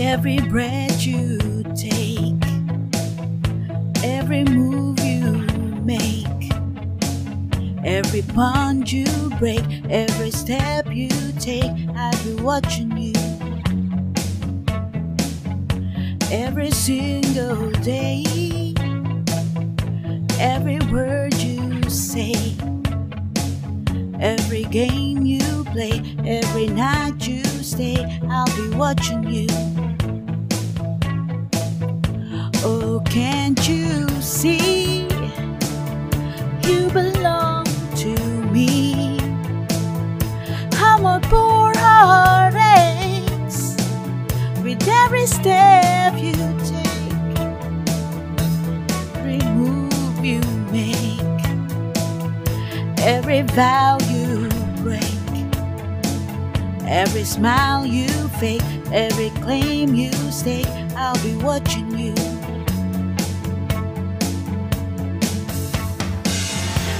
Every breath you take, every move you make, every bond you break, every step you take, I'll be watching you. Every single day, every word you say, every game you play, every night you stay, I'll be watching you. Can't you see? You belong to me. How my poor heart aches with every step you take, every move you make, every vow you break, every smile you fake, every claim you stake. I'll be watching you.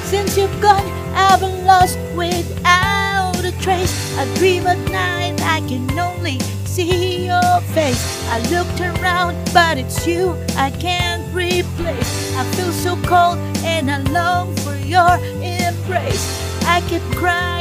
Since you've gone, I've been lost without a trace. I dream at night, I can only see your face. I looked around, but it's you I can't replace. I feel so cold and I long for your embrace. I keep crying,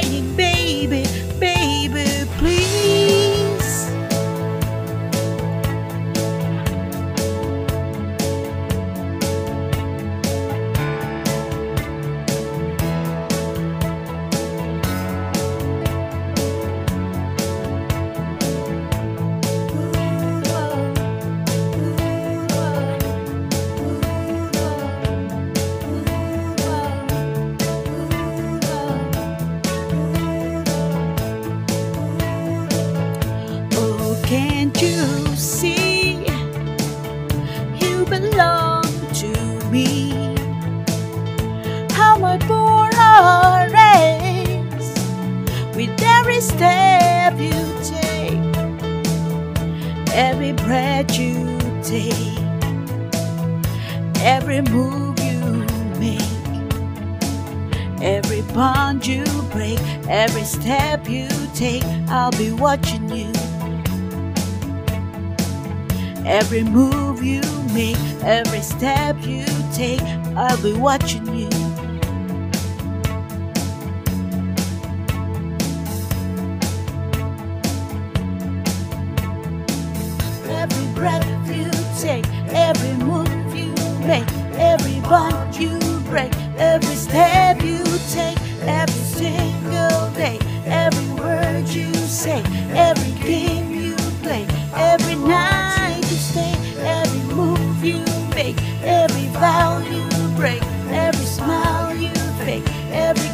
every step you take, every breath you take, every move you make, every bond you break, every step you take. I'll be watching you. Every move you make, every step you take, I'll be watching you. Breath you take, every move you make, every bond you break, every step you take, every single day, every word you say, every game you play, every night you stay, every move you make, every vow you break, every smile you fake, every